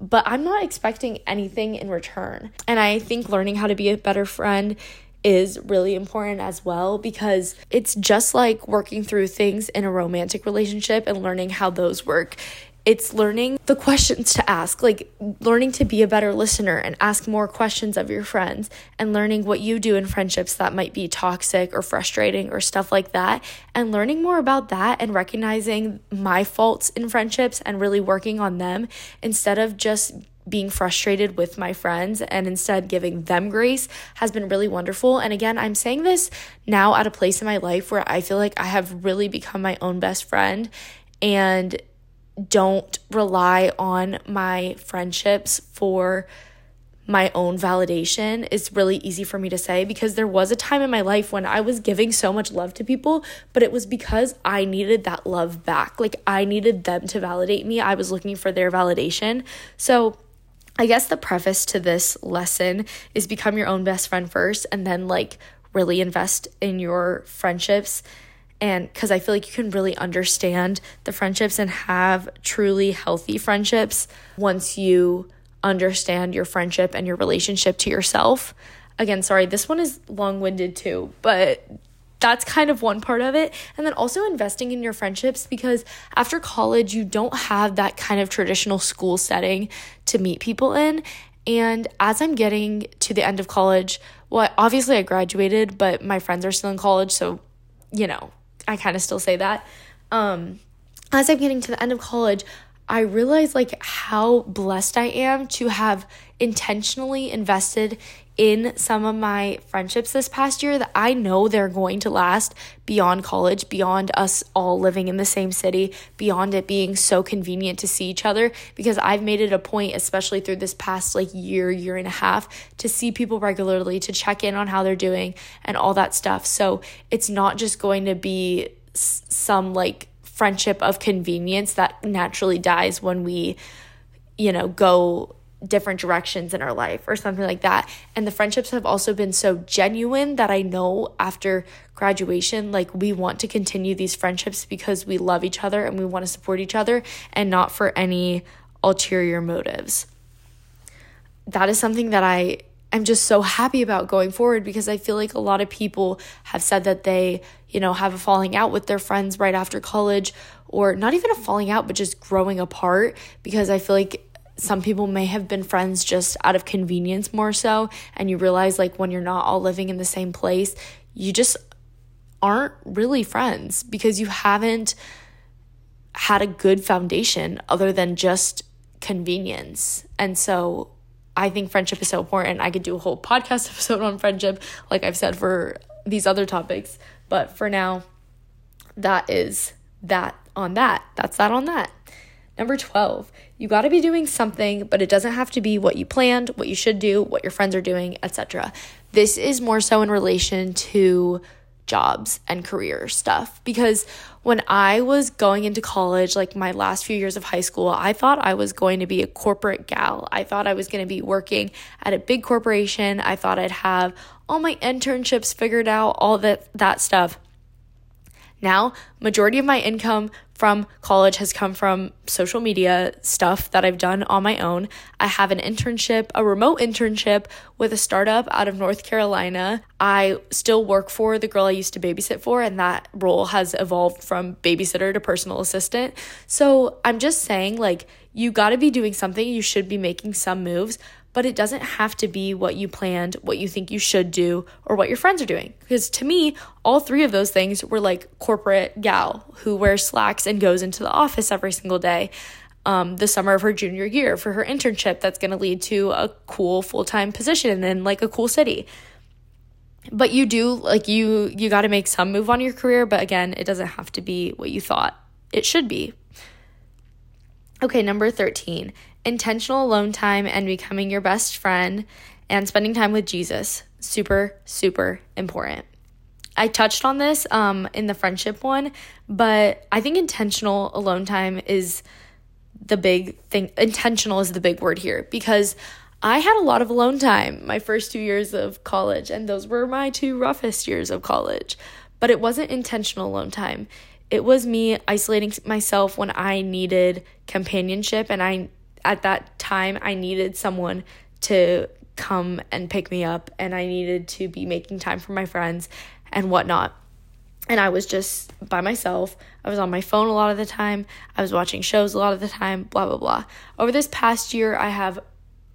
but I'm not expecting anything in return. And I think learning how to be a better friend is really important as well because it's just like working through things in a romantic relationship and learning how those work it's learning the questions to ask, like learning to be a better listener and ask more questions of your friends, and learning what you do in friendships that might be toxic or frustrating or stuff like that, and learning more about that and recognizing my faults in friendships and really working on them instead of just being frustrated with my friends and instead giving them grace has been really wonderful. And again, I'm saying this now at a place in my life where I feel like I have really become my own best friend. And don't rely on my friendships for my own validation is really easy for me to say because there was a time in my life when I was giving so much love to people, but it was because I needed that love back. Like I needed them to validate me. I was looking for their validation. So I guess the preface to this lesson is become your own best friend first and then like really invest in your friendships and because I feel like you can really understand the friendships and have truly healthy friendships once you understand your friendship and your relationship to yourself. Again, sorry, this one is long winded too, but that's kind of one part of it. And then also investing in your friendships because after college, you don't have that kind of traditional school setting to meet people in. And as I'm getting to the end of college, well, obviously I graduated, but my friends are still in college. So, you know, I kind of still say that. Um, as I'm getting to the end of college, I realize like how blessed I am to have intentionally invested in some of my friendships this past year that I know they're going to last beyond college, beyond us all living in the same city, beyond it being so convenient to see each other because I've made it a point especially through this past like year, year and a half to see people regularly, to check in on how they're doing and all that stuff. So, it's not just going to be some like friendship of convenience that naturally dies when we you know go different directions in our life or something like that. And the friendships have also been so genuine that I know after graduation, like we want to continue these friendships because we love each other and we want to support each other and not for any ulterior motives. That is something that I am just so happy about going forward because I feel like a lot of people have said that they, you know, have a falling out with their friends right after college or not even a falling out, but just growing apart because I feel like some people may have been friends just out of convenience more so. And you realize like when you're not all living in the same place you just aren't really friends because you haven't had a good foundation other than just convenience. And so i think friendship is so important. I could do a whole podcast episode on friendship like i've said for these other topics. But for now that is that on that. That's that on that. Number 12, you got to be doing something, but it doesn't have to be what you planned, what you should do, what your friends are doing, etc. This is more so in relation to jobs and career stuff because when I was going into college, like my last few years of high school, I thought I was going to be a corporate gal. I thought I was going to be working at a big corporation. I thought I'd have all my internships figured out, all that that stuff. Now, majority of my income from college has come from social media stuff that I've done on my own. I have an internship, a remote internship with a startup out of North Carolina. I still work for the girl I used to babysit for, and that role has evolved from babysitter to personal assistant. So I'm just saying, like, you got to be doing something. You should be making some moves, but it doesn't have to be what you planned, what you think you should do, or what your friends are doing. Because to me, all three of those things were like corporate gal who wears slacks and goes into the office every single day. Um, the summer of her junior year for her internship that's going to lead to a cool full-time position in like a cool city but you do like you you got to make some move on your career but again it doesn't have to be what you thought it should be okay number 13 intentional alone time and becoming your best friend and spending time with Jesus. Super, super important. I touched on this um, in the friendship one, but I think intentional alone time is the big thing. Intentional is the big word here because I had a lot of alone time my first two years of college, and those were my two roughest years of college. But it wasn't intentional alone time. It was me isolating myself when I needed companionship and I at that time I needed someone to come and pick me up and I needed to be making time for my friends and whatnot. And I was just by myself. I was on my phone a lot of the time. I was watching shows a lot of the time, blah, blah, blah. Over this past year, I have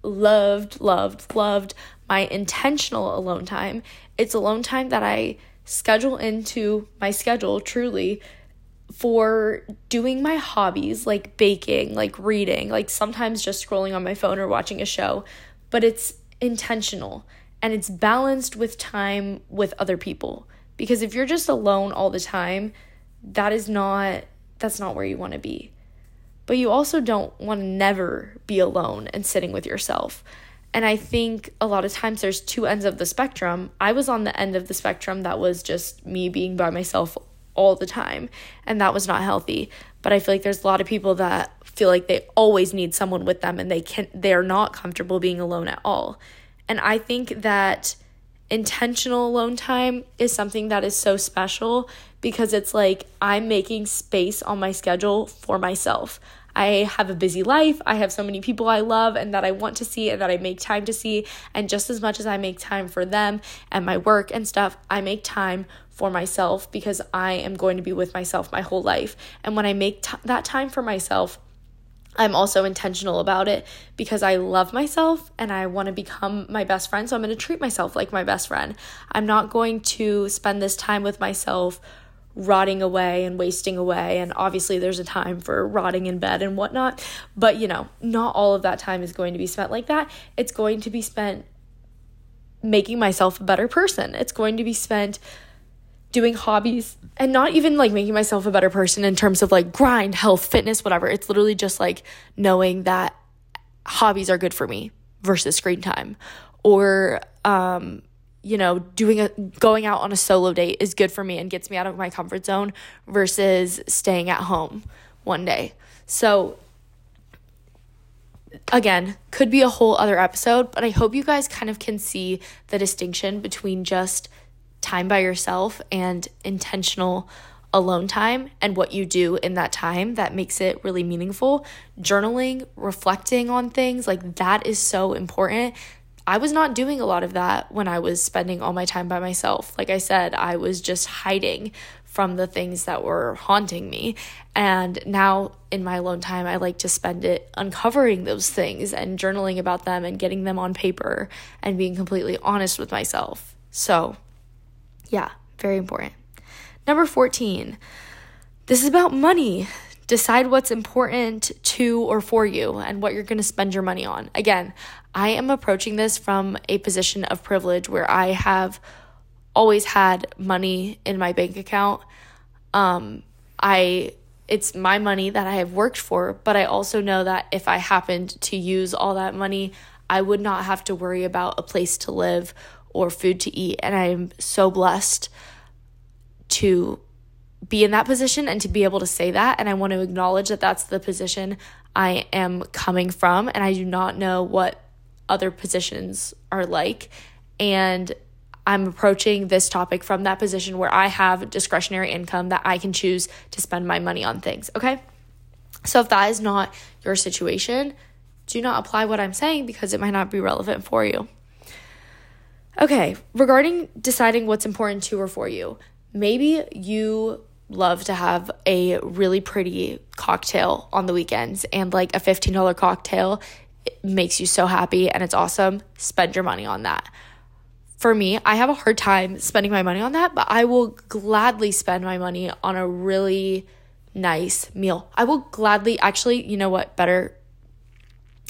loved, loved, loved my intentional alone time. It's alone time that I schedule into my schedule truly for doing my hobbies like baking, like reading, like sometimes just scrolling on my phone or watching a show, but it's intentional and it's balanced with time with other people. Because if you're just alone all the time, that is not that's not where you want to be. But you also don't want to never be alone and sitting with yourself. And I think a lot of times there's two ends of the spectrum. I was on the end of the spectrum that was just me being by myself all the time and that was not healthy but i feel like there's a lot of people that feel like they always need someone with them and they can they're not comfortable being alone at all and i think that intentional alone time is something that is so special because it's like i'm making space on my schedule for myself I have a busy life. I have so many people I love and that I want to see and that I make time to see. And just as much as I make time for them and my work and stuff, I make time for myself because I am going to be with myself my whole life. And when I make t- that time for myself, I'm also intentional about it because I love myself and I want to become my best friend. So I'm going to treat myself like my best friend. I'm not going to spend this time with myself rotting away and wasting away. And obviously, there's a time for rotting in bed and whatnot. But, you know, not all of that time is going to be spent like that. It's going to be spent making myself a better person. It's going to be spent doing hobbies and not even like making myself a better person in terms of like grind, health, fitness, whatever. It's literally just like knowing that hobbies are good for me versus screen time or um you know doing a going out on a solo date is good for me and gets me out of my comfort zone versus staying at home one day. So again, could be a whole other episode, but I hope you guys kind of can see the distinction between just time by yourself and intentional alone time and what you do in that time that makes it really meaningful. Journaling, reflecting on things, like that is so important. I was not doing a lot of that when I was spending all my time by myself. Like I said, I was just hiding from the things that were haunting me. And now in my alone time, I like to spend it uncovering those things and journaling about them and getting them on paper and being completely honest with myself. So, yeah, very important. Number 14, this is about money. Decide what's important to or for you and what you're going to spend your money on. Again, I am approaching this from a position of privilege where I have always had money in my bank account. Um, I it's my money that I have worked for, but I also know that if I happened to use all that money, I would not have to worry about a place to live or food to eat. And I am so blessed to be in that position and to be able to say that. And I want to acknowledge that that's the position I am coming from. And I do not know what other positions are like. And I'm approaching this topic from that position where I have discretionary income that I can choose to spend my money on things. Okay. So if that is not your situation, do not apply what I'm saying because it might not be relevant for you. Okay, regarding deciding what's important to or for you, maybe you love to have a really pretty cocktail on the weekends and like a $15 cocktail makes you so happy and it's awesome. Spend your money on that for me, I have a hard time spending my money on that, but I will gladly spend my money on a really nice meal. I will gladly actually, you know what, better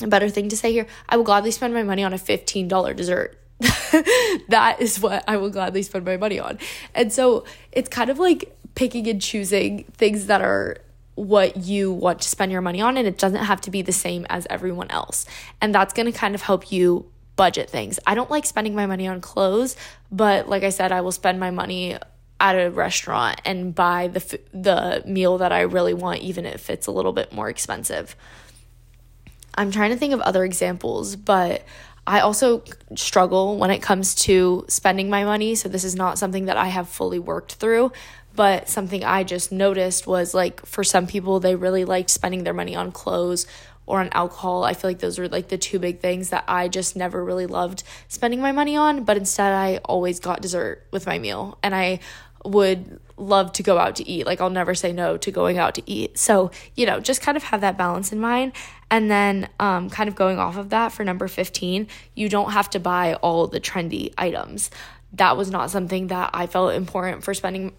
a better thing to say here, I will gladly spend my money on a $15 dessert. that is what I will gladly spend my money on. And so it's kind of like picking and choosing things that are what you want to spend your money on, and it doesn't have to be the same as everyone else. And that's going to kind of help you budget things. I don't like spending my money on clothes, but like I said, I will spend my money at a restaurant and buy the the meal that I really want even if it's a little bit more expensive. I'm trying to think of other examples, but I also struggle when it comes to spending my money, so this is not something that I have fully worked through, but something I just noticed was like for some people they really liked spending their money on clothes or on alcohol. I feel like those are like the two big things that I just never really loved spending my money on, but instead I always got dessert with my meal and I would love to go out to eat. Like I'll never say no to going out to eat. So, you know, just kind of have that balance in mind. And then um kind of going off of that for number 15, you don't have to buy all the trendy items. That was not something that I felt important for spending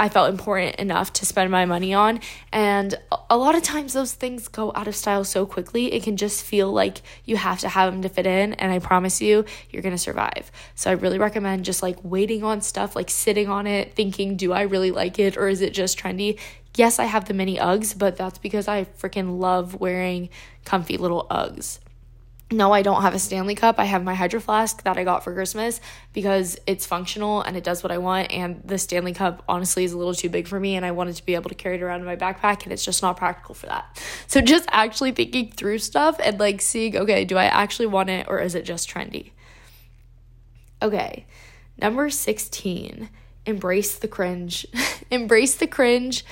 I felt important enough to spend my money on. And a lot of times those things go out of style so quickly, it can just feel like you have to have them to fit in. And I promise you, you're gonna survive. So I really recommend just like waiting on stuff, like sitting on it, thinking, do I really like it or is it just trendy? Yes, I have the mini Uggs, but that's because I freaking love wearing comfy little Uggs no, I don't have a Stanley Cup. I have my Hydro Flask that I got for Christmas because it's functional and it does what I want. And the Stanley Cup, honestly, is a little too big for me. And I wanted to be able to carry it around in my backpack, and it's just not practical for that. So, just actually thinking through stuff and like seeing, okay, do I actually want it or is it just trendy? Okay, number 16, embrace the cringe. embrace the cringe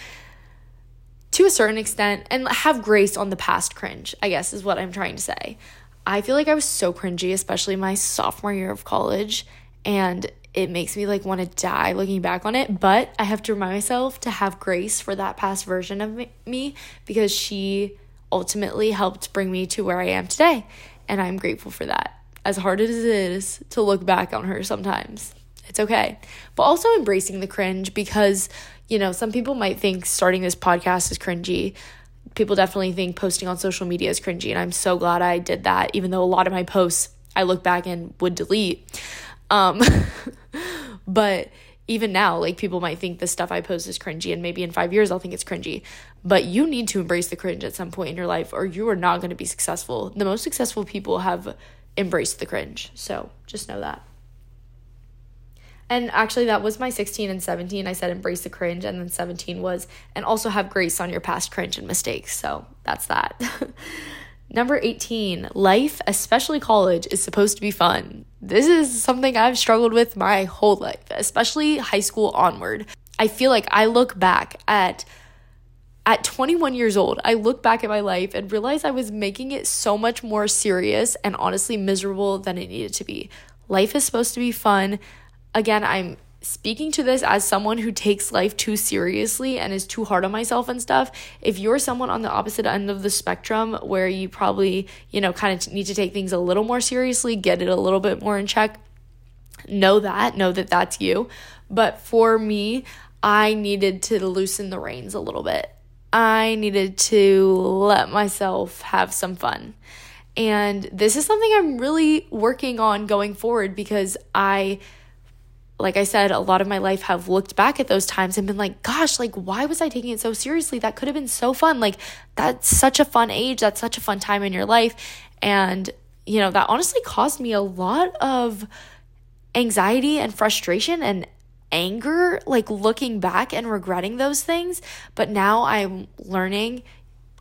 to a certain extent and have grace on the past cringe, I guess is what I'm trying to say. I feel like I was so cringy, especially my sophomore year of college, and it makes me like want to die looking back on it. But I have to remind myself to have grace for that past version of me because she ultimately helped bring me to where I am today. And I'm grateful for that. As hard as it is to look back on her sometimes, it's okay. But also embracing the cringe because, you know, some people might think starting this podcast is cringy people definitely think posting on social media is cringy and i'm so glad i did that even though a lot of my posts i look back and would delete. Um, but even now like people might think the stuff i post is cringy and maybe in five years i'll think it's cringy. But you need to embrace the cringe at some point in your life or you are not going to be successful. The most successful people have embraced the cringe so just know that and actually, that was my 16 and 17. I said embrace the cringe. And then 17 was, and also have grace on your past cringe and mistakes. So that's that. Number 18, life, especially college, is supposed to be fun. This is something I've struggled with my whole life, especially high school onward. I feel like I look back at at 21 years old, I look back at my life and realize I was making it so much more serious and honestly miserable than it needed to be. Life is supposed to be fun again, I'm speaking to this as someone who takes life too seriously and is too hard on myself and stuff. If you're someone on the opposite end of the spectrum where you probably, you know, kind of need to take things a little more seriously, get it a little bit more in check, know that, know that that's you. But for me, I needed to loosen the reins a little bit. I needed to let myself have some fun. And this is something I'm really working on going forward because I like I said, a lot of my life have looked back at those times and been like, gosh, like, why was I taking it so seriously? That could have been so fun. Like, that's such a fun age. That's such a fun time in your life. And, you know, that honestly caused me a lot of anxiety and frustration and anger, like looking back and regretting those things. But now I'm learning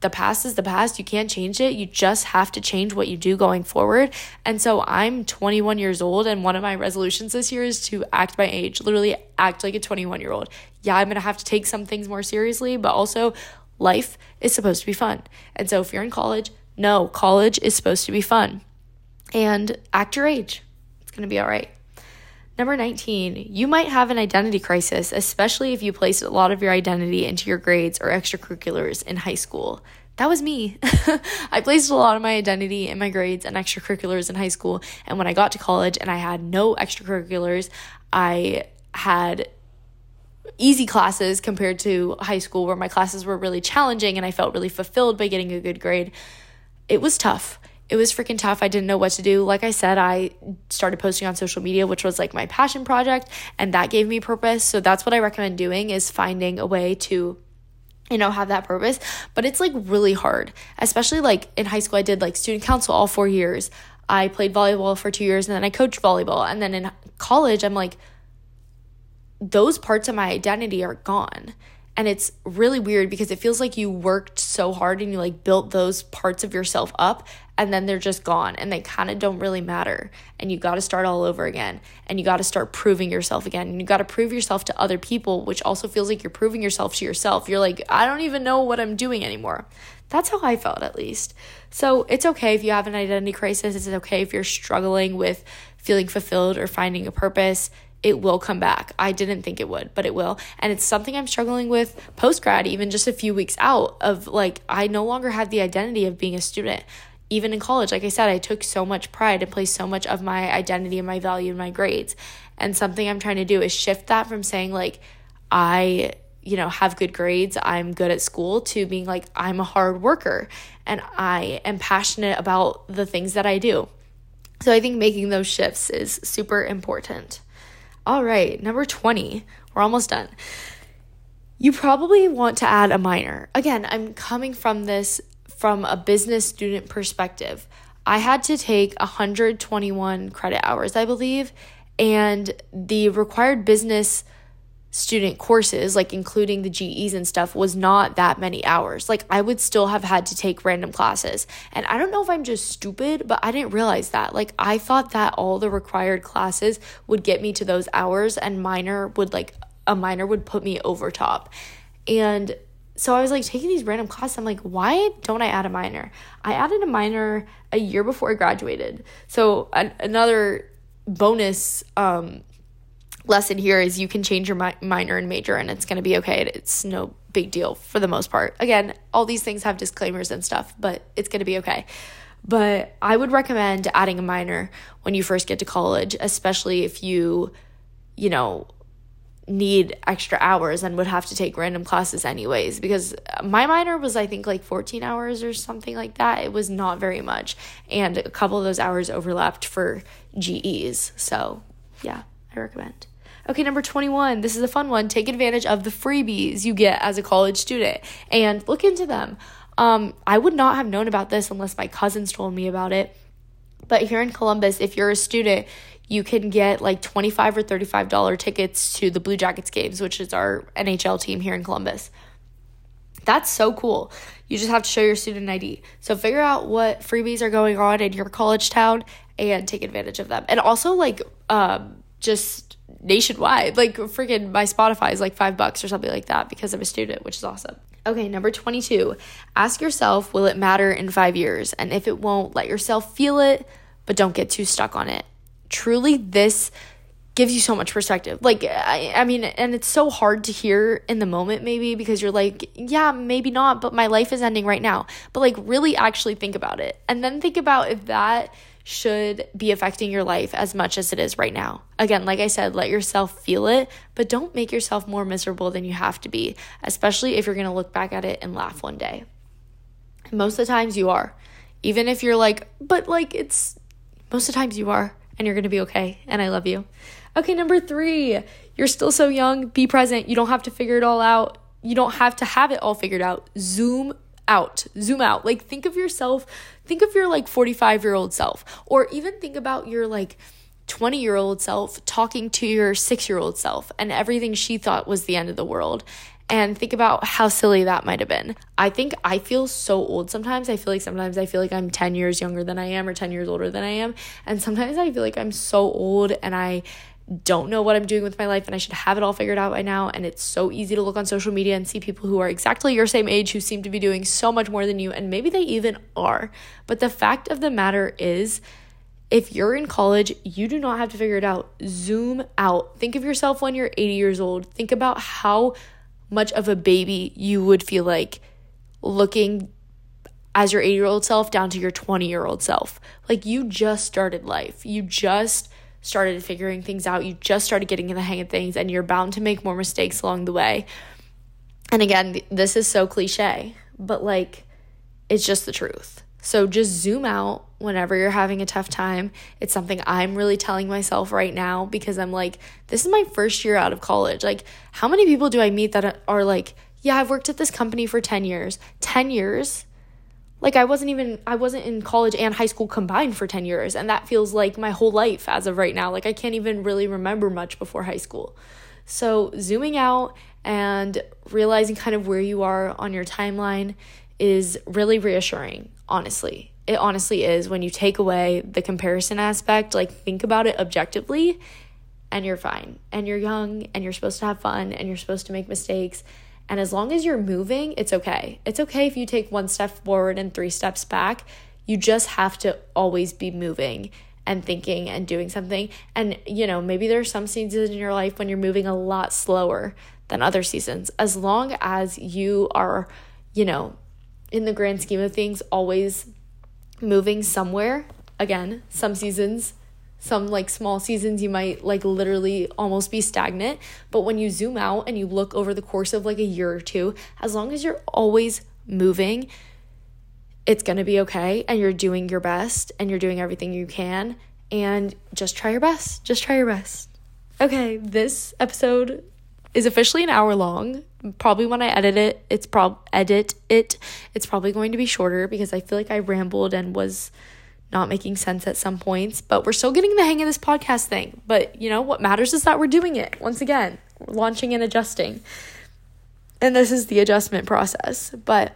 the past is the past. You can't change it. You just have to change what you do going forward. And so I'm 21 years old, and one of my resolutions this year is to act my age, literally act like a 21 year old. Yeah, I'm gonna have to take some things more seriously, but also life is supposed to be fun. And so if you're in college, no, college is supposed to be fun. And act your age. It's gonna be all right. Number 19, you might have an identity crisis, especially if you place a lot of your identity into your grades or extracurriculars in high school. That was me. I placed a lot of my identity in my grades and extracurriculars in high school. And when I got to college and I had no extracurriculars, I had easy classes compared to high school where my classes were really challenging and I felt really fulfilled by getting a good grade. It was tough it was freaking tough. I didn't know what to do. Like I said, I started posting on social media, which was like my passion project, and that gave me purpose. So that's what I recommend doing is finding a way to you know have that purpose but it's like really hard especially like in high school i did like student council all four years i played volleyball for two years and then i coached volleyball and then in college i'm like those parts of my identity are gone and it's really weird because it feels like you worked so hard and you like built those parts of yourself up and then they're just gone and they kind of don't really matter. And you got to start all over again and you got to start proving yourself again. And you got to prove yourself to other people which also feels like you're proving yourself to yourself. You're like i don't even know what i'm doing anymore. That's how i felt at least. So it's okay if you have an identity crisis. It's okay if you're struggling with feeling fulfilled or finding a purpose it will come back. I didn't think it would, but it will. And it's something I'm struggling with post grad, even just a few weeks out of like, I no longer have the identity of being a student. Even in college, like I said, I took so much pride and placed so much of my identity and my value in my grades. And something I'm trying to do is shift that from saying, like, I, you know, have good grades, I'm good at school, to being like, I'm a hard worker and I am passionate about the things that I do. So I think making those shifts is super important. All right, number 20. We're almost done. You probably want to add a minor. Again, I'm coming from this from a business student perspective. I had to take 121 credit hours, I believe, and the required business student courses, like including the GEs and stuff, was not that many hours. Like I would still have had to take random classes. And I don't know if I'm just stupid, but I didn't realize that. Like I thought that all the required classes would get me to those hours and minor would like a minor would put me over top. And so I was like taking these random classes. I'm like, why don't I add a minor? I added a minor a year before I graduated. So an- another bonus um lesson here is you can change your mi- minor and major and it's going to be okay. It's no big deal for the most part. Again, all these things have disclaimers and stuff, but it's going to be okay. But I would recommend adding a minor when you first get to college, especially if you, you know, need extra hours and would have to take random classes anyways because my minor was I think like 14 hours or something like that. It was not very much and a couple of those hours overlapped for GEs. So, yeah, I recommend. Okay, number 21. This is a fun one. Take advantage of the freebies you get as a college student and look into them. Um, I would not have known about this unless my cousins told me about it. But here in Columbus, if you're a student, you can get like 25 or $35 tickets to the Blue Jackets games, which is our NHL team here in Columbus. That's so cool. You just have to show your student ID. So figure out what freebies are going on in your college town and take advantage of them. And also like um, just nationwide. Like freaking my Spotify is like five bucks or something like that because I'm a student, which is awesome. Okay, number 22. Ask yourself, will it matter in five years? And if it won't, let yourself feel it, but don't get too stuck on it. Truly, this gives you so much perspective. Like, I, I mean, and it's so hard to hear in the moment, maybe, because you're like, yeah, maybe not, but my life is ending right now. But like, really actually think about it. And then think about if that should be affecting your life as much as it is right now. Again, like I said, let yourself feel it, but don't make yourself more miserable than you have to be, especially if you're going to look back at it and laugh one day. most of the times you are. Even if you're like, but like it's most of the times you are and you're going to be okay and I love you. Okay, number three, you're still so young. Be present. You don't have to figure it all out. You don't have to have it all figured out. Zoom out. Zoom out. Like, think of yourself, think of your like 45 year old self, or even think about your like 20 year old self talking to your six year old self and everything she thought was the end of the world. And think about how silly that might have been. I think I feel so old sometimes. I feel like sometimes I feel like I'm 10 years younger than I am or 10 years older than I am. And sometimes I feel like I'm so old and I don't know what I'm doing with my life and I should have it all figured out by now. And it's so easy to look on social media and see people who are exactly your same age who seem to be doing so much more than you. And maybe they even are. But the fact of the matter is, if you're in college, you do not have to figure it out. Zoom out. Think of yourself when you're 80 years old. Think about how much of a baby you would feel like looking as your 80 year old self down to your 20 year old self. Like you just started life. You just started figuring things out. You just started getting in the hang of things and you're bound to make more mistakes along the way. And again, this is so cliche, but like it's just the truth. So just zoom out whenever you're having a tough time. It's something I'm really telling myself right now because I'm like, this is my first year out of college. Like, how many people do I meet that are like, yeah, I've worked at this company for 10 years? 10 years? Like, I wasn't even, I wasn't in college and high school combined for 10 years. And that feels like my whole life as of right now. Like, I can't even really remember much before high school. So, zooming out and realizing kind of where you are on your timeline is really reassuring, honestly. It honestly is when you take away the comparison aspect, like think about it objectively and you're fine. And you're young and you're supposed to have fun and you're supposed to make mistakes. And as long as you're moving, it's okay. It's okay if you take one step forward and three steps back. You just have to always be moving and thinking and doing something. And, you know, maybe there are some seasons in your life when you're moving a lot slower than other seasons. As long as you are, you know, in the grand scheme of things, always moving somewhere. Again, some seasons, some like small seasons, you might like literally almost be stagnant. But when you zoom out and you look over the course of like a year or two, as long as you're always moving, it's gonna be okay. And you're doing your best and you're doing everything you can. And just try your best. Just try your best. Okay, this episode is officially an hour long. Probably when I edit it, it's prob edit it, it's probably going to be shorter because I feel like I rambled and was not making sense at some points, but we're still getting the hang of this podcast thing. But you know what matters is that we're doing it. Once again, launching and adjusting. And this is the adjustment process. But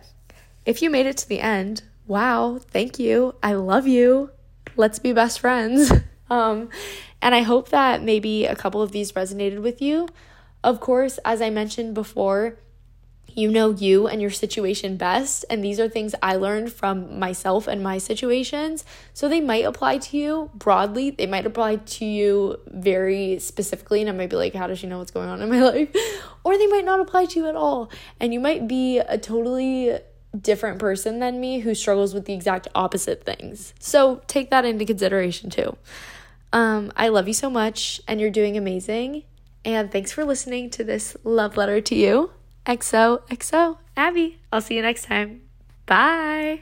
if you made it to the end, wow, thank you. I love you. Let's be best friends. Um, and I hope that maybe a couple of these resonated with you. Of course, as I mentioned before, you know you and your situation best. And these are things I learned from myself and my situations. So they might apply to you broadly. They might apply to you very specifically. And I might be like, how does she know what's going on in my life? Or they might not apply to you at all. And you might be a totally different person than me who struggles with the exact opposite things. So take that into consideration too. Um, I love you so much and you're doing amazing. And thanks for listening to this love letter to you. XOXO, Abby. I'll see you next time. Bye.